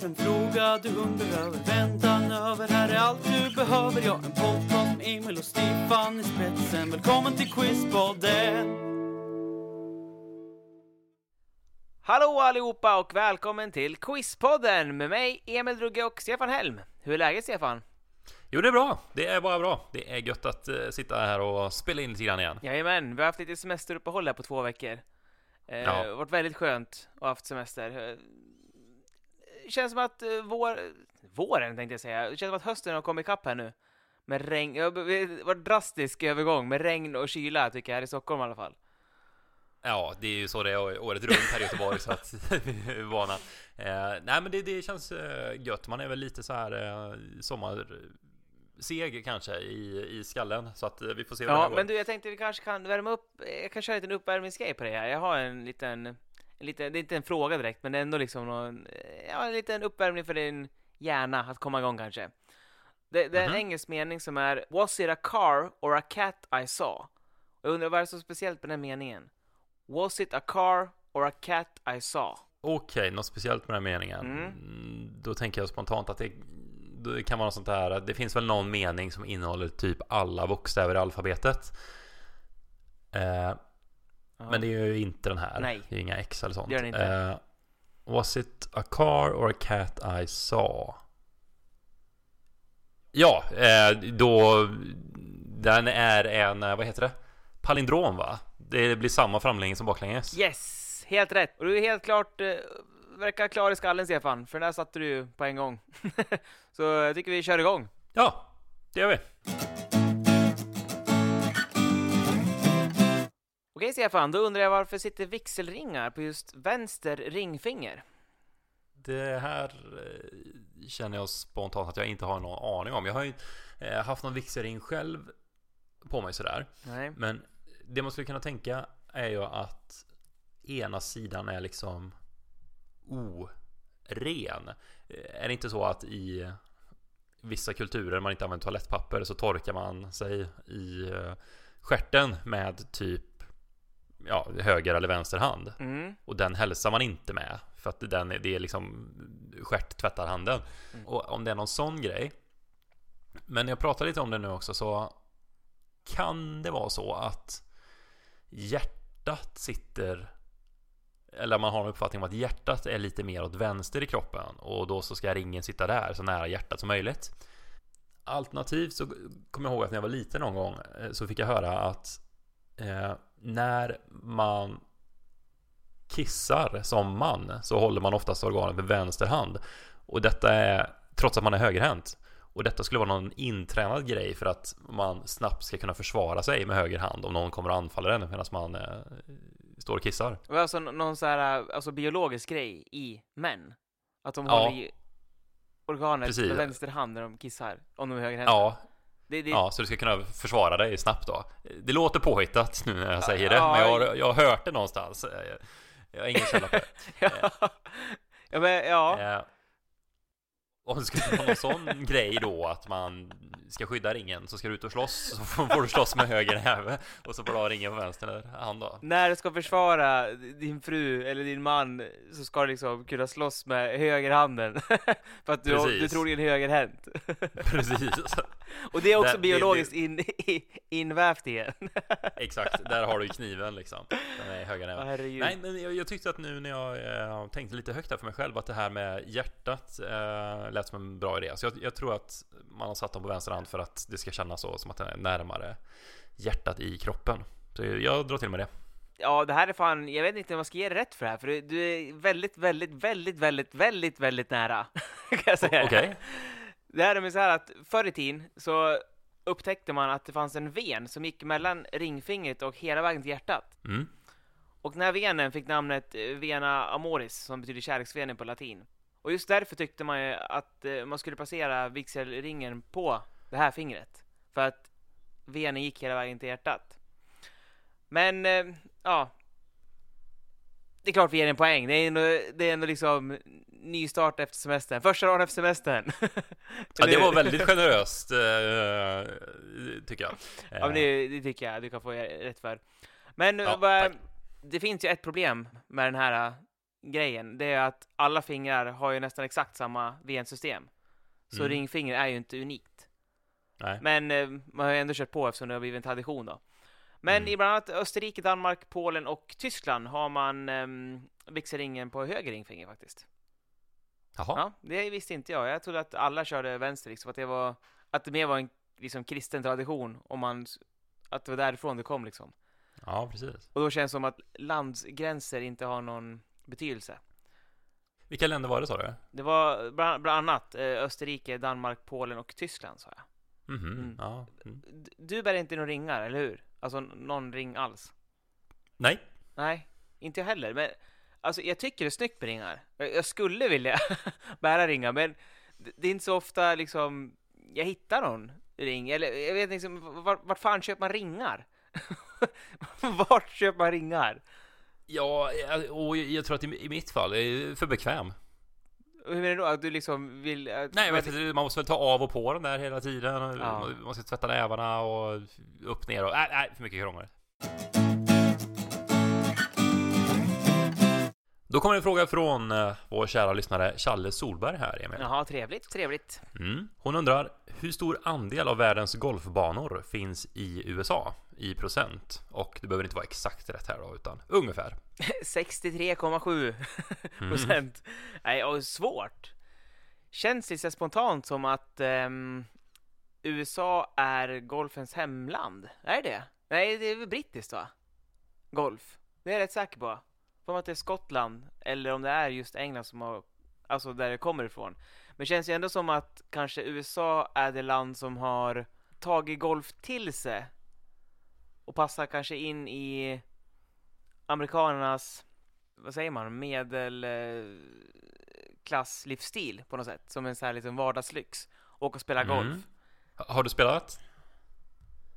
Har en fråga du undrar över väntan över Här är allt du behöver Ja, en podcast med Emil och Stefan i spetsen Välkommen till Quizpodden Hallå allihopa och välkommen till Quizpodden med mig Emil Drugge och Stefan Helm. Hur är läget Stefan? Jo, det är bra. Det är bara bra. Det är gött att uh, sitta här och spela in lite grann igen. Jajamän, vi har haft lite semesteruppehåll här på två veckor. Eh, Ja. Varit väldigt skönt att ha haft semester. Känns som att eh, vår... våren tänkte jag säga. Det känns som att hösten har kommit ikapp här nu. Med regn. Det har varit drastisk övergång med regn och kyla tycker jag här i Stockholm i alla fall. Ja, det är ju så det är året runt här i Göteborg så att vi är vana. Eh, nej, men det, det känns eh, gött. Man är väl lite så här eh, sommarseg kanske i, i skallen så att eh, vi får se vad det Ja, går. men du, jag tänkte vi kanske kan värma upp. Jag kan köra en liten uppvärmningsgrej på det här. Jag har en liten, en liten, det är inte en fråga direkt, men ändå liksom någon, ja, en liten uppvärmning för din hjärna att komma igång kanske. Det, det är en Mhm. engelsk mening som är Was it a car or a cat I saw? Och jag undrar vad är det så speciellt med den meningen? Was it a car or a cat I saw? Okej, något speciellt med den meningen. Mm. Mm, Då tänker jag spontant att det, det kan vara något sånt här. Det finns väl någon mening som innehåller typ alla bokstäver i alfabetet. Eh, Ja. Men det är ju inte den här. Nej. Det är inga X eller sånt. Det gör det inte. Eh, was it a car or a cat I saw? Ja, eh, då den är en, eh, vad heter det? Palindrom va? Det blir samma framlänges som baklänges. Yes! Helt rätt! Och du är helt klart, verkar klar i skallen Stefan, för den där satte du på en gång. så jag tycker vi kör igång. Ja, det gör vi. Okej Stefan, då undrar jag varför sitter vigselringar på just vänster ringfinger? Det här eh, känner jag spontant att jag inte har någon aning om. Jag har ju eh, haft någon vigselring själv på mig sådär. Nej. Men det man skulle kunna tänka är ju att ena sidan är liksom oren. Eh, Är det inte så att i vissa kulturer man inte använder toalettpapper så torkar man sig i stjärten med typ ja, höger eller vänster hand. Mm. Och den hälsar man inte med för att den är, det är liksom stjärttvättarhanden. Och om det är någon sån grej. Men jag pratar lite om det nu också så kan det vara så att hjärtat sitter eller man har en uppfattning om att hjärtat är lite mer åt vänster i kroppen och då så ska ringen sitta där så nära hjärtat som möjligt. Alternativt så kommer jag ihåg att när jag var liten någon gång eh, så fick jag höra att eh, när man kissar som man så håller man oftast organet med vänster hand. Och detta är trots att man är högerhänt. Och detta skulle vara någon intränad grej för att man snabbt ska kunna försvara sig med höger hand om någon kommer och anfaller en medan man eh, står och kissar. Alltså någon så här, alltså biologisk grej i män? Att de Ja. håller i organet Precis. med vänster hand när de kissar, om de är högerhänta? Ja, Det, det, ja, så du ska kunna försvara dig snabbt då. Det låter påhittat nu när jag säger det, Ja, men jag har, jag har hört det någonstans. Jag, jag har ingen källa på det. ja. ja, men, ja. Eh, om det skulle vara någon sån grej då att man ska skydda ringen så ska du ut och slåss så får du slåss med höger näve och så får du ha ringen på vänster hand då. När du ska försvara din fru eller din man så ska du liksom kunna slåss med högerhanden. För att du, har- du Precis. tror det är en högerhänt. Precis. Och det är också Det- det- biologiskt in, invävt i en. Exakt, där har du kniven liksom. Den är höger näve. herregud. Nej, men jag, jag tyckte att nu när jag eh, tänkte lite högt här för mig själv att det här med hjärtat eh, lät som en bra idé. Så jag, jag tror att man har satt dem på vänster hand för att det ska kännas så som att den är närmare hjärtat i kroppen. Så jag drar till med det. Ja, det här är fan, jag vet inte om jag ska ge dig rätt för det här, för du, du är väldigt, väldigt, väldigt, väldigt, väldigt, väldigt nära. kan jag säga. Okej. Det här är med så här att förr i tiden så upptäckte man att det fanns en ven som gick mellan ringfingret och hela vägen till hjärtat. Mm. Och den här venen fick namnet eh, vena amoris, som betyder kärleksvenen på latin. Och just därför tyckte man ju att eh, man skulle placera vigselringen på det här fingret. För att venen gick hela vägen till hjärtat. Men, eh, ja. Det är klart vi ger en poäng. Det är ändå, det är ändå liksom nystart efter semestern. Första dagen efter semestern. Ja, det var väldigt generöst eh, tycker jag. Ja, men det, det tycker jag du kan få rätt för. Men Ja, vad, det finns ju ett problem med den här äh, grejen. Det är att alla fingrar har ju nästan exakt samma vensystem. Så Mm. ringfinger är ju inte unikt. Nej. Men eh, man har ju ändå kört på eftersom det har blivit en tradition då. Men Mm. i bland annat Österrike, Danmark, Polen och Tyskland har man um, vigselringen på höger ringfinger faktiskt. Jaha. Ja, det visste inte jag. Jag trodde att alla körde vänster liksom, att det var att det mer var en liksom, kristen tradition om man att det var därifrån det kom liksom. Ja, precis. Och då känns det som att landsgränser inte har någon betydelse. Vilka länder var det sa du? Det var bland, bland annat eh, Österrike, Danmark, Polen och Tyskland sa jag. Mhm, Mm. ja. Mm. Du bär inte några ringar, eller hur? Alltså någon ring alls? Nej, Nej, inte jag heller. Men alltså, jag tycker det är snyggt med ringar. Jag, skulle vilja bära ringar, men det, är inte så ofta liksom jag hittar någon ring. Eller jag vet liksom, vart, vart fan köper man ringar? vart köper man ringar? ja, och jag tror att i mitt fall är för bekväm. Och Hur menar du? Att du liksom vill... Att, Nej, jag vet inte, man måste väl ta av och på den där hela tiden. Ja. Man ska tvätta nävarna och upp ner och... Nej, nej för mycket krångel. Då kommer en fråga från eh, vår kära lyssnare Challe Solberg här, Emil. Jaha, trevligt, trevligt. Mm. Hon undrar, hur stor andel av världens golfbanor finns i USA i procent? Och det behöver inte vara exakt rätt här då, utan ungefär. 63,7 procent. Nej, och svårt. Känns lite spontant som att ehm, USA är golfens hemland. Är det? Nej, det är väl brittiskt va? Golf. Det är jag rätt säker på. För att det är Skottland, eller om det är just England som har, alltså där det kommer ifrån. Men känns ju ändå som att kanske USA är det land som har tagit golf till sig och passar kanske in i amerikanernas, vad säger man, medelklasslivsstil på något sätt. Som en sån här liten vardagslyx. Åka och spela golf. Mm. Ha- Har du spelat?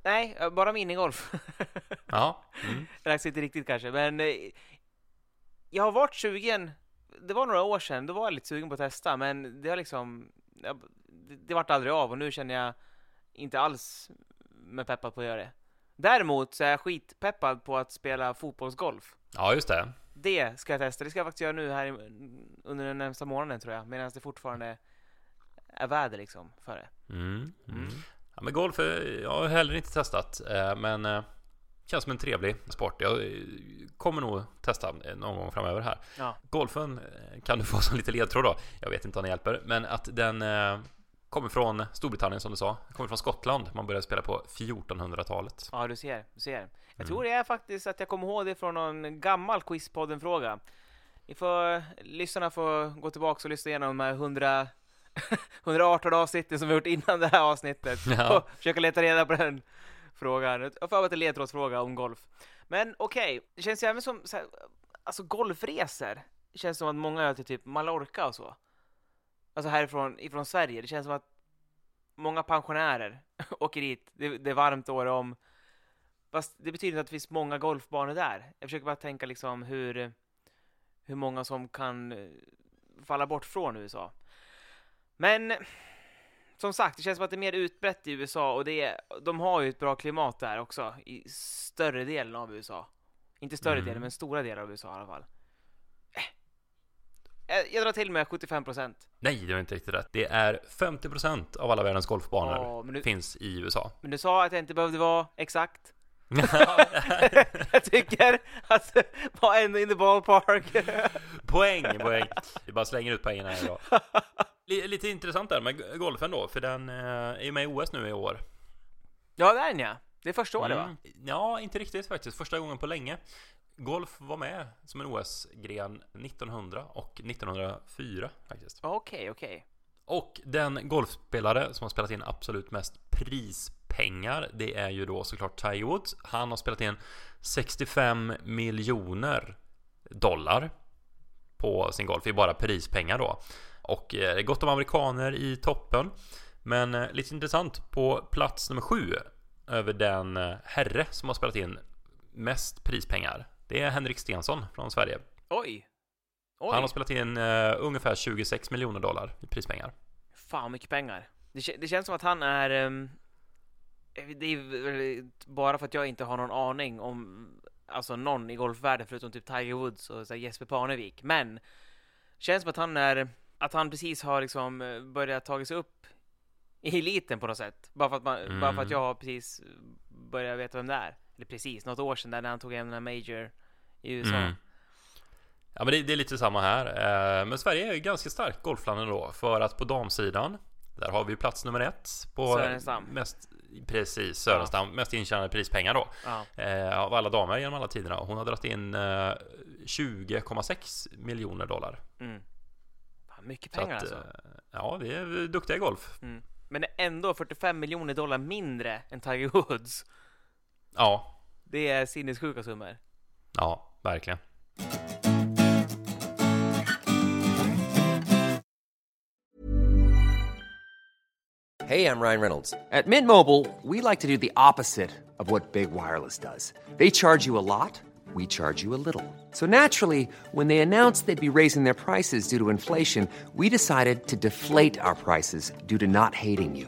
Nej, eh, bara minigolf. Ja. Mm. Är inte riktigt kanske, men eh, jag har varit sugen. Det var några år sedan, då var jag lite sugen på att testa, men det har liksom, det vart aldrig av och nu känner jag inte alls med peppad på att göra det. Däremot så är jag skitpeppad på att spela fotbollsgolf. ja, just det. Det ska jag testa. Det ska jag faktiskt göra nu här i, under den närmsta månaden tror jag, medan det fortfarande är väder liksom för det. Mm. Mm. Mm. Ja, men golf jag har heller inte testat, eh, men eh, känns som en trevlig sport. Jag eh, kommer nog testa någon gång framöver här. Ja. Golfen kan du få som lite ledtråd då. Jag vet inte om det hjälper, men att den kommer från Storbritannien som du sa. Kommer från Skottland. Man började spela på 1400-talet. Ja, du ser. Du ser. Jag Mm. tror det är faktiskt att jag kommer ihåg det från någon gammal Quizpodden-fråga. Ni får, lyssnarna får gå tillbaka och lyssna igenom de här 100, 118 avsnitten som vi gjort innan det här avsnittet. Ja. Och försöka leta reda på den frågan. Jag mig att det är en ledtrådsfråga om golf. Men okej, det känns ju även som så här, alltså golfresor. Det känns som att många gör till typ Mallorca och så. Alltså härifrån ifrån Sverige. Det känns som att många pensionärer åker dit. Det, det är varmt år om. Fast det betyder inte att det finns många golfbanor där. Jag försöker bara tänka liksom hur, hur många som kan eh, falla bort från USA. Men som sagt, det känns som att det är mer utbrett i USA och det är, de har ju ett bra klimat där också i större delen av USA. Inte större Mm. delen, men stora delar av USA i alla fall. Eh, Jag- drar till med 75%. Nej, det var inte riktigt rätt. Det är 50% av alla världens golfbanor men du- finns i USA. Men du sa att jag inte behövde vara exakt. jag tycker att var ändå in the ballpark. poäng, poäng. Vi bara slänger ut poängen här idag. Li- Lite intressant där med golfen då, för den eh, är ju med i OS nu i år. ja, där är den ja. Det är första året va? Mm. Ja, inte riktigt faktiskt. Första gången på länge. Golf var med som en OS-gren 1900 och 1904 faktiskt. Okej, okej. Och den golfspelare som har spelat in absolut mest prispengar, det är ju då såklart Tiger Woods. Han har spelat in 65 miljoner dollar på sin golf i bara prispengar då. Och eh, det är gott om amerikaner i toppen. Men eh, lite intressant, på plats nummer sju över den eh, herre som har spelat in mest prispengar. Det är Henrik Stensson från Sverige. Oj. Oj. Han har spelat in eh, ungefär 26 miljoner dollar i prispengar. Fan mycket pengar. Det, det känns som att han är... ehm, det är bara för att jag inte har någon aning om alltså någon i golfvärlden förutom typ Tiger Woods och så Jesper Parnevik. Men känns som att han är att han precis har liksom eh, börjat tagit sig upp i eliten på något sätt. Bara för att, man, Mm. bara för att jag har precis börjat veta vem det är. Eller precis, något år sedan där när han tog hem den här Major i USA. Mm. Ja men det, det är lite samma här. Eh, Men Sverige är ju ganska starkt golfland ändå. För att på damsidan, där har vi plats nummer ett på Sörenstam. mest, precis, Sörenstam, mest intjänade prispengar då. Ja. Eh, av alla damer genom alla tiderna. Hon har dragit in eh, 20,6 miljoner dollar. Mm. Fan, mycket pengar att, alltså. eh, Ja, vi är duktiga i golf. Mm. Men ändå 45 miljoner dollar mindre än Tiger Woods. Ja, Det är sinnessjuka summor. ja, verkligen. Hey, I'm Ryan Reynolds. At Mint Mobile, we like to do the opposite of what Big Wireless does. They charge you a lot, we charge you a little. So naturally, when they announced they'd be raising their prices due to inflation, we decided to deflate our prices due to not hating you.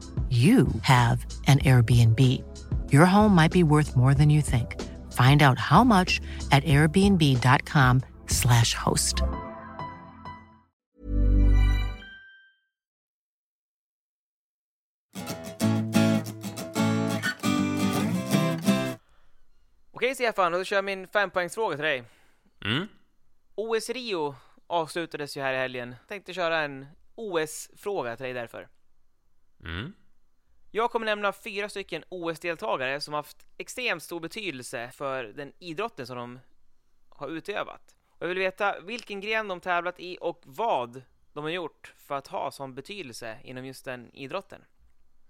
you have an Airbnb. Your home might be worth more than you think. Find out how much at airbnb.com/slash host. Okej Stefan, då kör jag min fempoängsfråga till dig. Mm. OS Rio avslutades ju här i helgen. Tänkte köra en OS-fråga till dig därför. Mm. Jag kommer nämna fyra stycken OS-deltagare som haft extremt stor betydelse för den idrotten som de har utövat. Och jag vill veta vilken gren de tävlat i och vad de har gjort för att ha sån betydelse inom just den idrotten.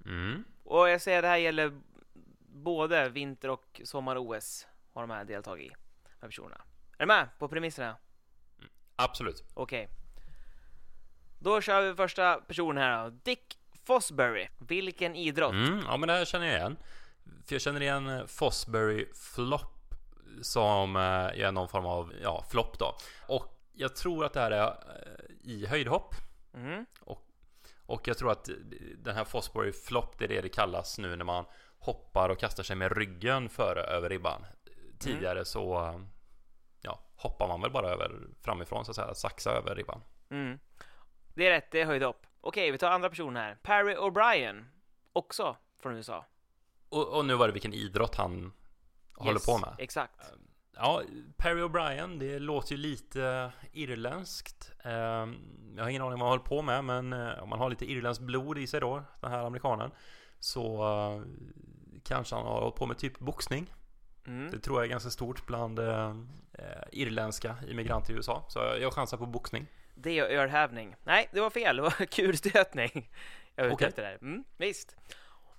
Mm. Och jag säger att det här gäller både vinter och sommar-OS har de här deltagit i, de här personerna. Är du med på premisserna? Absolut. Okej. Då kör vi första personen här då. Dick Fosbury. Vilken idrott? Mm, ja men det här känner jag igen. För jag känner igen eh, Fosbury Flop som eh, är någon form av ja, flopp då. Och jag tror att det här är eh, i höjdhopp. Mhm. Och, Och jag tror att den här Fosbury Flop, det är det det kallas nu när man hoppar och kastar sig med ryggen före över ribban. Tidigare så ja, hoppar man väl bara över framifrån så att säga, saxa över ribban. Mm. Det är rätt, det är höjdhopp. Okej, vi tar andra personen här. Perry O'Brien, också från USA. Och, och nu var det vilken idrott han håller Yes, på med. Exakt. Ja, Perry O'Brien, det låter ju lite irländskt. Eh, Jag har ingen aning vad han håller på med, men eh, om man har lite irländskt blod i sig då, den här amerikanen, så eh, kanske han har hållit på med typ boxning. Mm. Det tror jag är ganska stort bland eh, irländska immigranter i USA. Så jag chansar på boxning. Det och ölhävning. Nej, det var fel. Det var kulstötning. Jag var ute efter där. Mm, visst.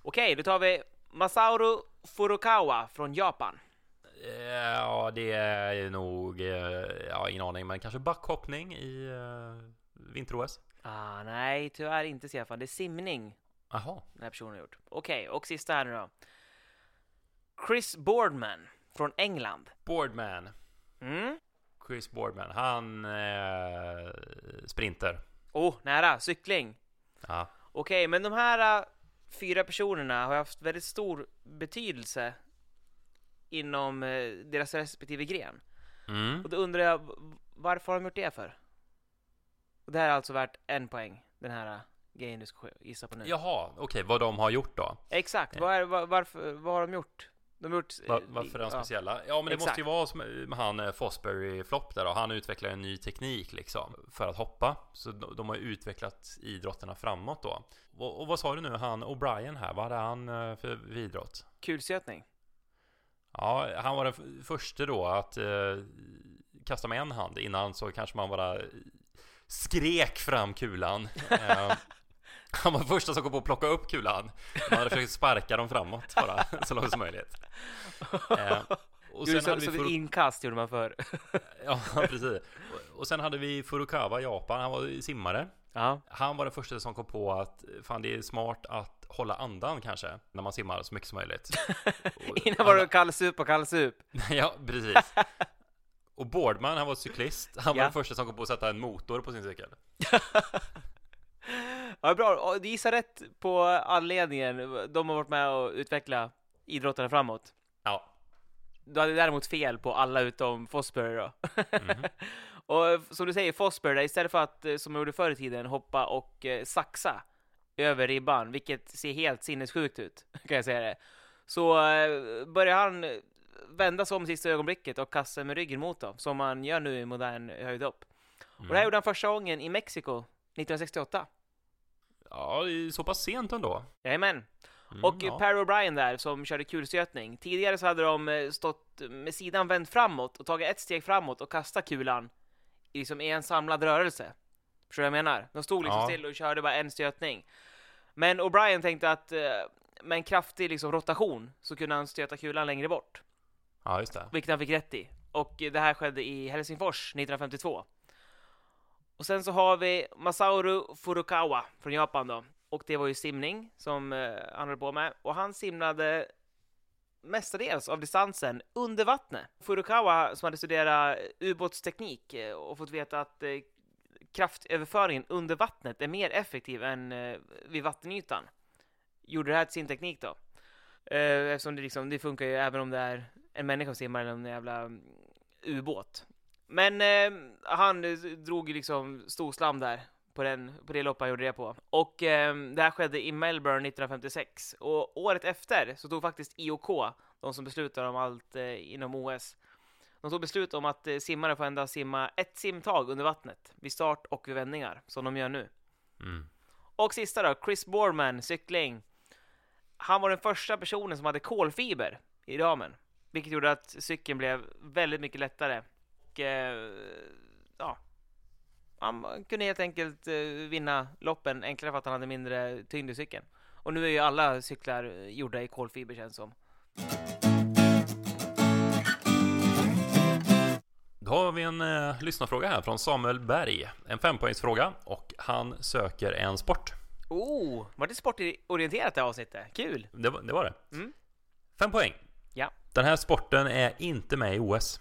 Okej, då tar vi Masaru Furukawa från Japan. Ja, det är nog, eh, ja, ingen aning, men kanske backhoppning i eh, vinter-OS. Ah, nej, tyvärr inte Stefan. Det är simning Jaha. den här personen har gjort. Okej, och sista här nu då. Chris Boardman från England. Boardman. Mm. Chris Boardman. Han eh, sprinter. Oh, nära. Cykling. Ja. Okej, men de här äh, fyra personerna har haft väldigt stor betydelse inom eh, deras respektive gren. Mm. Och då undrar jag, varför har de gjort det för? Och det här är alltså värt en poäng, den här äh, grejen du ska gissa på nu. Jaha, okej, vad de har gjort då? Exakt, vad, är, var, varför, vad har de gjort? De har gjort... Va, varför är de ja. speciella? Ja, men det Exakt. måste ju vara som han eh, Fosbury Flop där då. Han utvecklar en ny teknik liksom för att hoppa. Så de, de har ju utvecklat idrotterna framåt då. Och, och vad sa du nu, han O'Brien här, vad hade han eh, för idrott? Kulstötning. Ja, han var den första då att eh, kasta med en hand. Innan så kanske man bara skrek fram kulan. Han var första som kom på att plocka upp kulan. Man hade försökt sparka dem framåt bara, så långt som möjligt. Eh, och sen så, hade vi Furu- inkast gjorde man för. Ja, precis. Och- Och sen hade vi Furukawa, Japan. Han var simmare. ja. Han var den första som kom på att fan, det är smart att hålla andan kanske när man simmar så mycket som möjligt. Innan var det kallsup och kallsup. Ja, precis. Och Boardman, han var cyklist. Han var Ja. den första som kom på att sätta en motor på sin cykel. Ja, bra. Du gissar rätt på anledningen. De har varit med och utveckla idrottarna framåt. Ja. Du hade däremot fel på alla utom Fosbury då. och som du säger, Fosbury, istället för att, eh, som man gjorde förr i tiden, hoppa och eh, saxa över ribban, vilket ser helt sinnessjukt ut, kan jag säga det. Så eh, börjar han vända sig om sista ögonblicket och kasta med ryggen mot dem, som man gör nu i modern höjdhopp. Och det här gjorde han första gången i Mexiko 1968. Ja, så pass sent ändå. Jajamän. Mm, Och ja. Perry O'Brien där som körde kulstötning. Tidigare så hade de eh, stått med sidan vänd framåt och tagit ett steg framåt och kastat kulan i, liksom, en samlad rörelse. Förstår du vad jag menar? De stod liksom Ja. still och körde bara en stötning. Men O'Brien tänkte att eh, med en kraftig liksom, rotation så kunde han stöta kulan längre bort. Ja, just det. Vilket han fick rätt i. Och det här skedde i Helsingfors 1952. Och sen så har vi Masauru Furukawa från Japan då. Och det var ju simning som eh, han höll på med. Och han simnade mestadels av distansen under vattnet. Furukawa som hade studerat eh, ubåtsteknik eh, och fått veta att eh, kraftöverföringen under vattnet är mer effektiv än eh, vid vattenytan. Gjorde det här till sin teknik då. Eh, eftersom det liksom, det funkar ju även om det är en människa som simmar eller en jävla mm, ubåt. Men eh, han drog ju liksom storslam där på, den, på det lopp han gjorde det på. Och eh, det här skedde i Melbourne 1956. Och året efter så tog faktiskt IOK, de som beslutar om allt eh, inom OS, de tog beslut om att eh, simmare får endast simma ett simtag under vattnet vid start och vid vändningar, som de gör nu. Mm. Och sista då, Chris Boardman, cykling. Han var den första personen som hade kolfiber i ramen, vilket gjorde att cykeln blev väldigt mycket lättare. Och, eh, ja, han kunde helt enkelt eh, vinna loppen enklare för att han hade mindre tyngd i cykeln. Och nu är ju alla cyklar eh, gjorda i kolfiber känns som. Då har vi en eh, lyssnarfråga här från Samuel Berg. En fempoängsfråga och han söker en sport. Oh, var det sportorienterat det här avsnittet? Kul! Det, var- det var det. Mm. Fem poäng. Ja, Den här sporten är inte med i OS.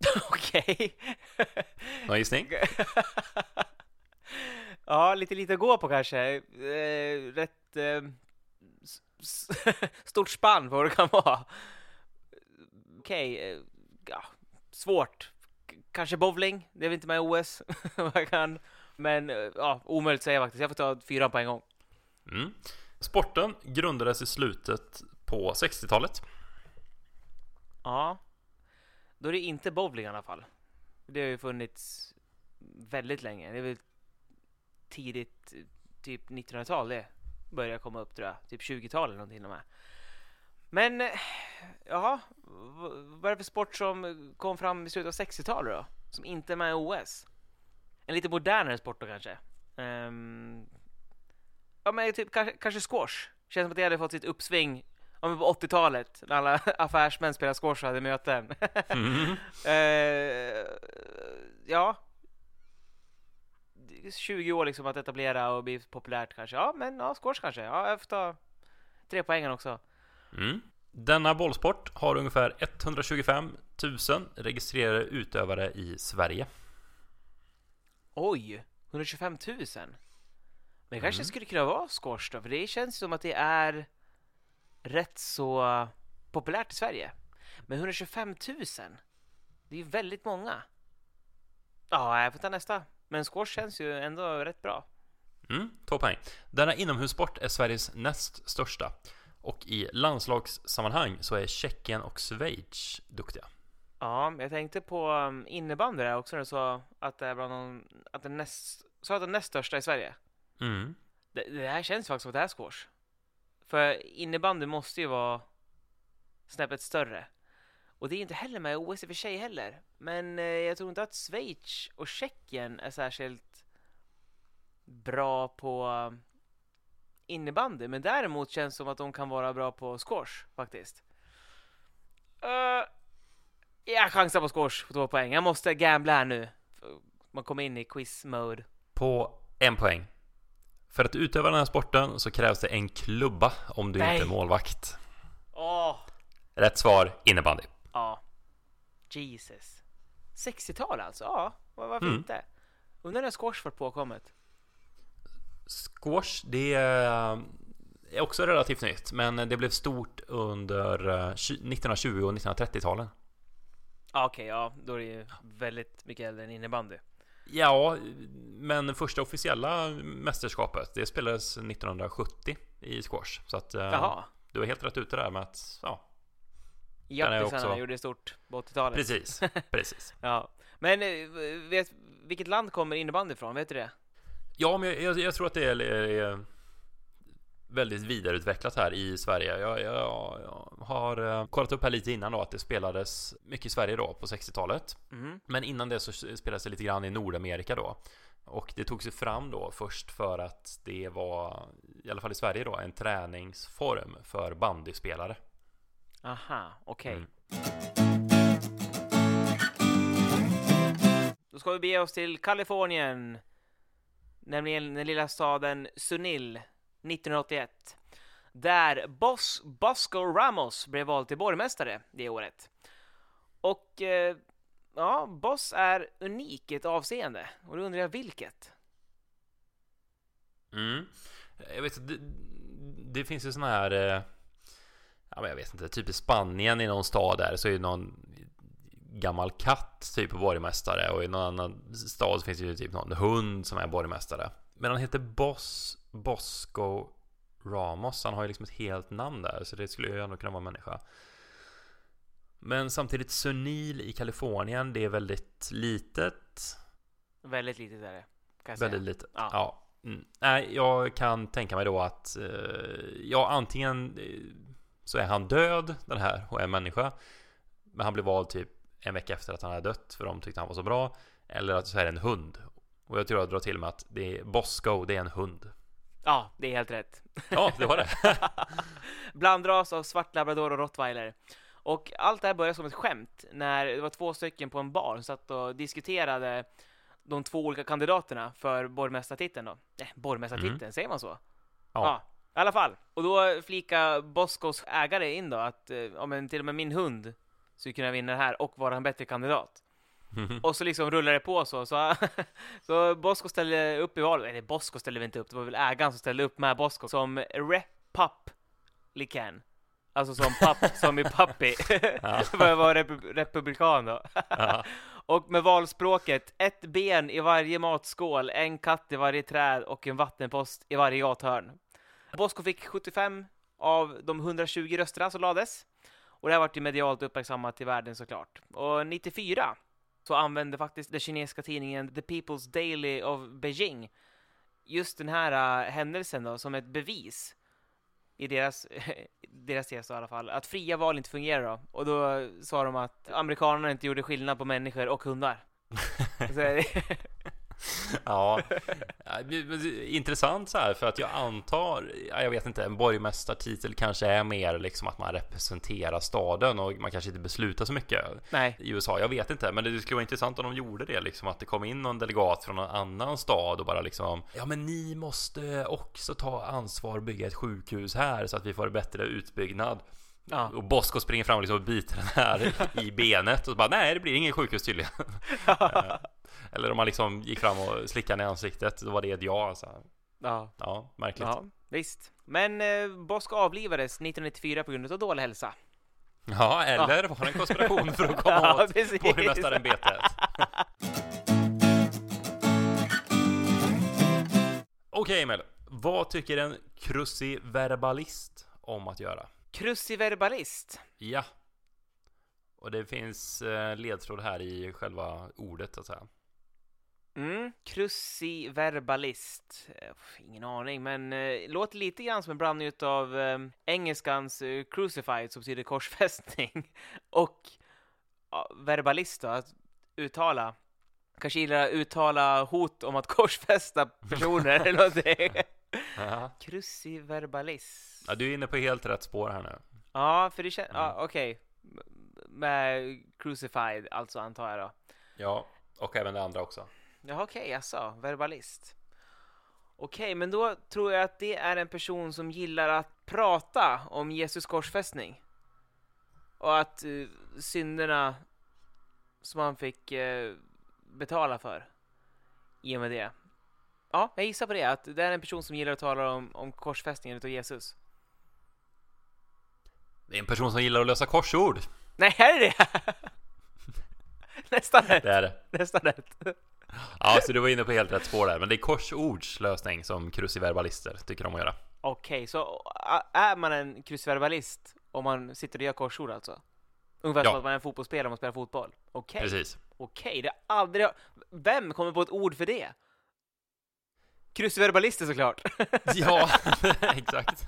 okej. Någon gissning? Ja, lite lite att gå på kanske. Eh, rätt eh, stort spann på vad det kan vara. Okej, eh, ja, svårt. Kanske bowling, det är väl inte med i OS. jag kan. Men ja, omöjligt att säga faktiskt. Jag får ta fyra på en gång. Mm. Sporten grundades i slutet på 60-talet. Ja, då är det inte bowling i alla fall. Det har ju funnits väldigt länge. Det är väl tidigt, typ 1900-tal det börjar komma upp tror jag. Typ 20-tal eller någonting med. Men, jaha, vad är det för sport som kom fram i slutet av 60-talet då? Som inte är med i OS? En lite modernare sport då kanske? Um, ja men typ kanske, kanske squash. Känns som att det hade fått sitt uppsving ja, men på 80-talet när alla affärsmän spelade squash och hade möten. Mm. Eh, ja. 20 år liksom att etablera och bli populärt kanske. Ja, men ja, squash kanske. Ja, jag får ta tre poängen också. Mm. Denna bollsport har ungefär 125 000 registrerade utövare i Sverige. Oj, 125 000. Men det kanske Mm. skulle kunna vara squash då, för det känns som att det är rätt så populärt i Sverige. Men 125 000, det är ju väldigt många. Ja, jag får ta nästa. Men squash känns ju ändå rätt bra. Mm, två poäng. Denna inomhussport är Sveriges näst största. Och i landslagssammanhang så är Tjeckien och Schweiz duktiga. Ja, jag tänkte på um, innebandy där också när du sa att det är bland de, att den näst, sa att den näst största i Sverige. Mm. Det, det här känns faktiskt som att det är squash. För innebandy måste ju vara snäppet större. Och det är inte heller med i OS i och för sig heller. Men eh, jag tror inte att Schweiz och Tjeckien är särskilt bra på um, innebandy. Men däremot känns det som att de kan vara bra på squash faktiskt. Uh, jag chansar på squash på två poäng. Jag måste gambla här nu. Man kommer in i quiz-mode. På en poäng. För att utöva den här sporten så krävs det en klubba om du Nej. inte är målvakt. Åh! Rätt svar, innebandy. Ja. Jesus. 60-tal alltså? Ja, var- varför Mm. inte? Undrar när squash var påkommet? Squash, det är också relativt nytt, men det blev stort under eh, tju- 1920 och 1930-talen. Ja, Okej, ja, då är det ju väldigt mycket äldre än innebandy. Ja, men första officiella mästerskapet, det spelades 1970 i squash. Så att eh, Jaha. du är helt rätt ute där med att, ja, är Jattisarna också- gjorde det stort på 80-talet. precis, precis. Ja. Men eh, vet, vilket land kommer innebandy ifrån? Vet du det? Ja, men jag, jag, jag tror att det är, är väldigt vidareutvecklat här i Sverige. Jag, jag, jag har eh, kollat upp här lite innan då att det spelades mycket i Sverige då på 60-talet. Mhm. Men innan det så spelades det lite grann i Nordamerika då. Och det tog sig fram då först för att det var, i alla fall i Sverige då, en träningsform för bandyspelare. Aha, okej. Mm. Då ska vi bege oss till Kalifornien. Nämligen den lilla staden Sunil 1981. Där Boss Bosco Ramos blev vald till borgmästare det året. Och eh, ja, Boss är unik i ett avseende. Och då undrar jag vilket? Mm. Jag vet det, det finns ju såna här eh, Ja men jag vet inte, typ i Spanien i någon stad där så är det någon gammal katt typ borgmästare och i någon annan stad så finns det ju typ någon hund som är borgmästare. Men han heter Boss Bosco Ramos. Han har ju liksom ett helt namn där så det skulle ju ändå kunna vara människa. Men samtidigt Sunil i Kalifornien, det är väldigt litet. Väldigt litet är det. Kan jag säga. Väldigt litet. Ja. Ja. Mm. Nej, jag kan tänka mig då att eh, ja, antingen eh, så är han död, den här, och är människa. Men han blev vald typ en vecka efter att han hade dött, för de tyckte han var så bra. Eller att så är det en hund. Och jag tror jag drar till med att det är Bosco, det är en hund. Ja, det är helt rätt. Ja, det var det. Blandras av svart labrador och rottweiler. Och allt det här började som ett skämt när det var två stycken på en bar som satt och diskuterade de två olika kandidaterna för borgmästartiteln då. Nej, borgmästartiteln, Mm. säger man så? Ja. i alla fall. Och då flika Boscos ägare in då att, eh, ja men till och med min hund skulle kunna vinna det här och vara en bättre kandidat. Och så liksom rullar det på så. Så, så Bosko ställde upp i valet. Eller Bosko ställde vi inte upp, det var väl ägaren som ställde upp med Bosko som Republican. Alltså som papp, som i pappi. För att vara repu- republikan då. Ja. Och med valspråket, ett ben i varje matskål, en katt i varje träd och en vattenpost i varje gathörn. Bosko fick 75 av de 120 rösterna som lades. Och det här vart ju medialt uppmärksammat i världen såklart. Och 94 så använde faktiskt den kinesiska tidningen The People's Daily of Beijing just den här äh, händelsen då som ett bevis i deras, deras tes i alla fall, att fria val inte fungerar då. Och då sa de att amerikanerna inte gjorde skillnad på människor och hundar. Ja, intressant så här för att jag antar, ja, jag vet inte, en borgmästartitel kanske är mer liksom att man representerar staden och man kanske inte beslutar så mycket nej, i USA. Jag vet inte, men det skulle vara intressant om de gjorde det liksom att det kom in någon delegat från någon annan stad och bara liksom ja, men ni måste också ta ansvar och bygga ett sjukhus här så att vi får en bättre utbyggnad. Ja. Och Bosko springer fram och liksom biter den här i benet och bara nej, det blir ingen sjukhus tydligen. Eller om man liksom gick fram och slickade i ansiktet, då var det ett ja. Alltså. ja, Ja, märkligt. ja, visst. Men eh, Bosko avlivades 1994 på grund av dålig hälsa. Ja, eller var det en konspiration för att komma Ja, åt precis. borgmästarämbetet? Okej Emil, vad tycker en kruciverbalist om att göra? Kruciverbalist. Ja. Och det finns eh, ledtråd här i själva ordet så att säga. Mm, kruciverbalist. Eh, Ingen aning, men eh, låter lite grann som en blandning utav eh, engelskans eh, crucified som betyder korsfästning och ja, verbalist då, att uttala. Kanske gillar att uttala hot om att korsfästa personer eller någonting. Ja. Kruciverbalist. ja, du är inne på helt rätt spår här nu. Ja, för det känns... Ja, okej. M- Med crucified, alltså antar jag då. Ja, och även det andra också. Ja, okej, alltså, verbalist. Okej, men då tror jag att det är en person som gillar att prata om Jesus korsfästning. Och att uh, synderna som han fick eh, betala för i och med det. Ja, jag gissar på det, att det är en person som gillar att tala om, om korsfästningen utav Jesus. Det är en person som gillar att lösa korsord. Nej, här är det! Nästan rätt, Det är det. nästan rätt. Ja, så du var inne på helt rätt spår där. Men det är korsords lösning som kruciverbalister tycker om att göra. Okej, så ä- är man en kryssverbalist om man sitter och gör korsord alltså? Ungefär Ja. som att man är en fotbollsspelare om man spelar fotboll? Okej, Precis. okej, det har aldrig... Vem kommer på ett ord för det? Kryssverbalister såklart! Ja, exakt.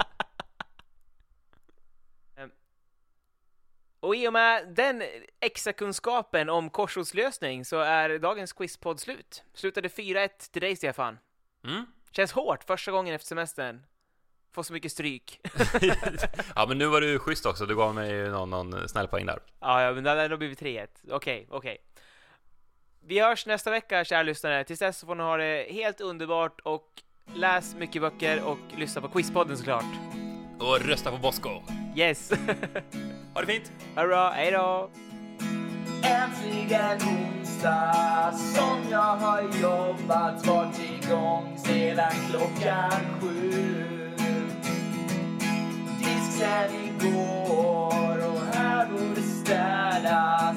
och i och med den extra kunskapen om korsordslösning så är dagens quizpodd slut. Slutade 4-1 till dig, Stefan. Mm. Känns hårt första gången efter semestern. Får så mycket stryk. Ja, men nu var du schysst också. Du gav mig någon, någon snäll poäng där. Ja, ja, men då då blir vi 3-1. Okej, okej. Vi hörs nästa vecka, kära lyssnare. Tills dess får ni ha det helt underbart och läs mycket böcker och lyssna på Quizpodden såklart. Och rösta på Bosko. Yes! Ha det fint! ha det bra, hejdå! Äntligen onsdag som jag har jobbat varit igång sedan klockan sju. Disk sen igår och här borde städas.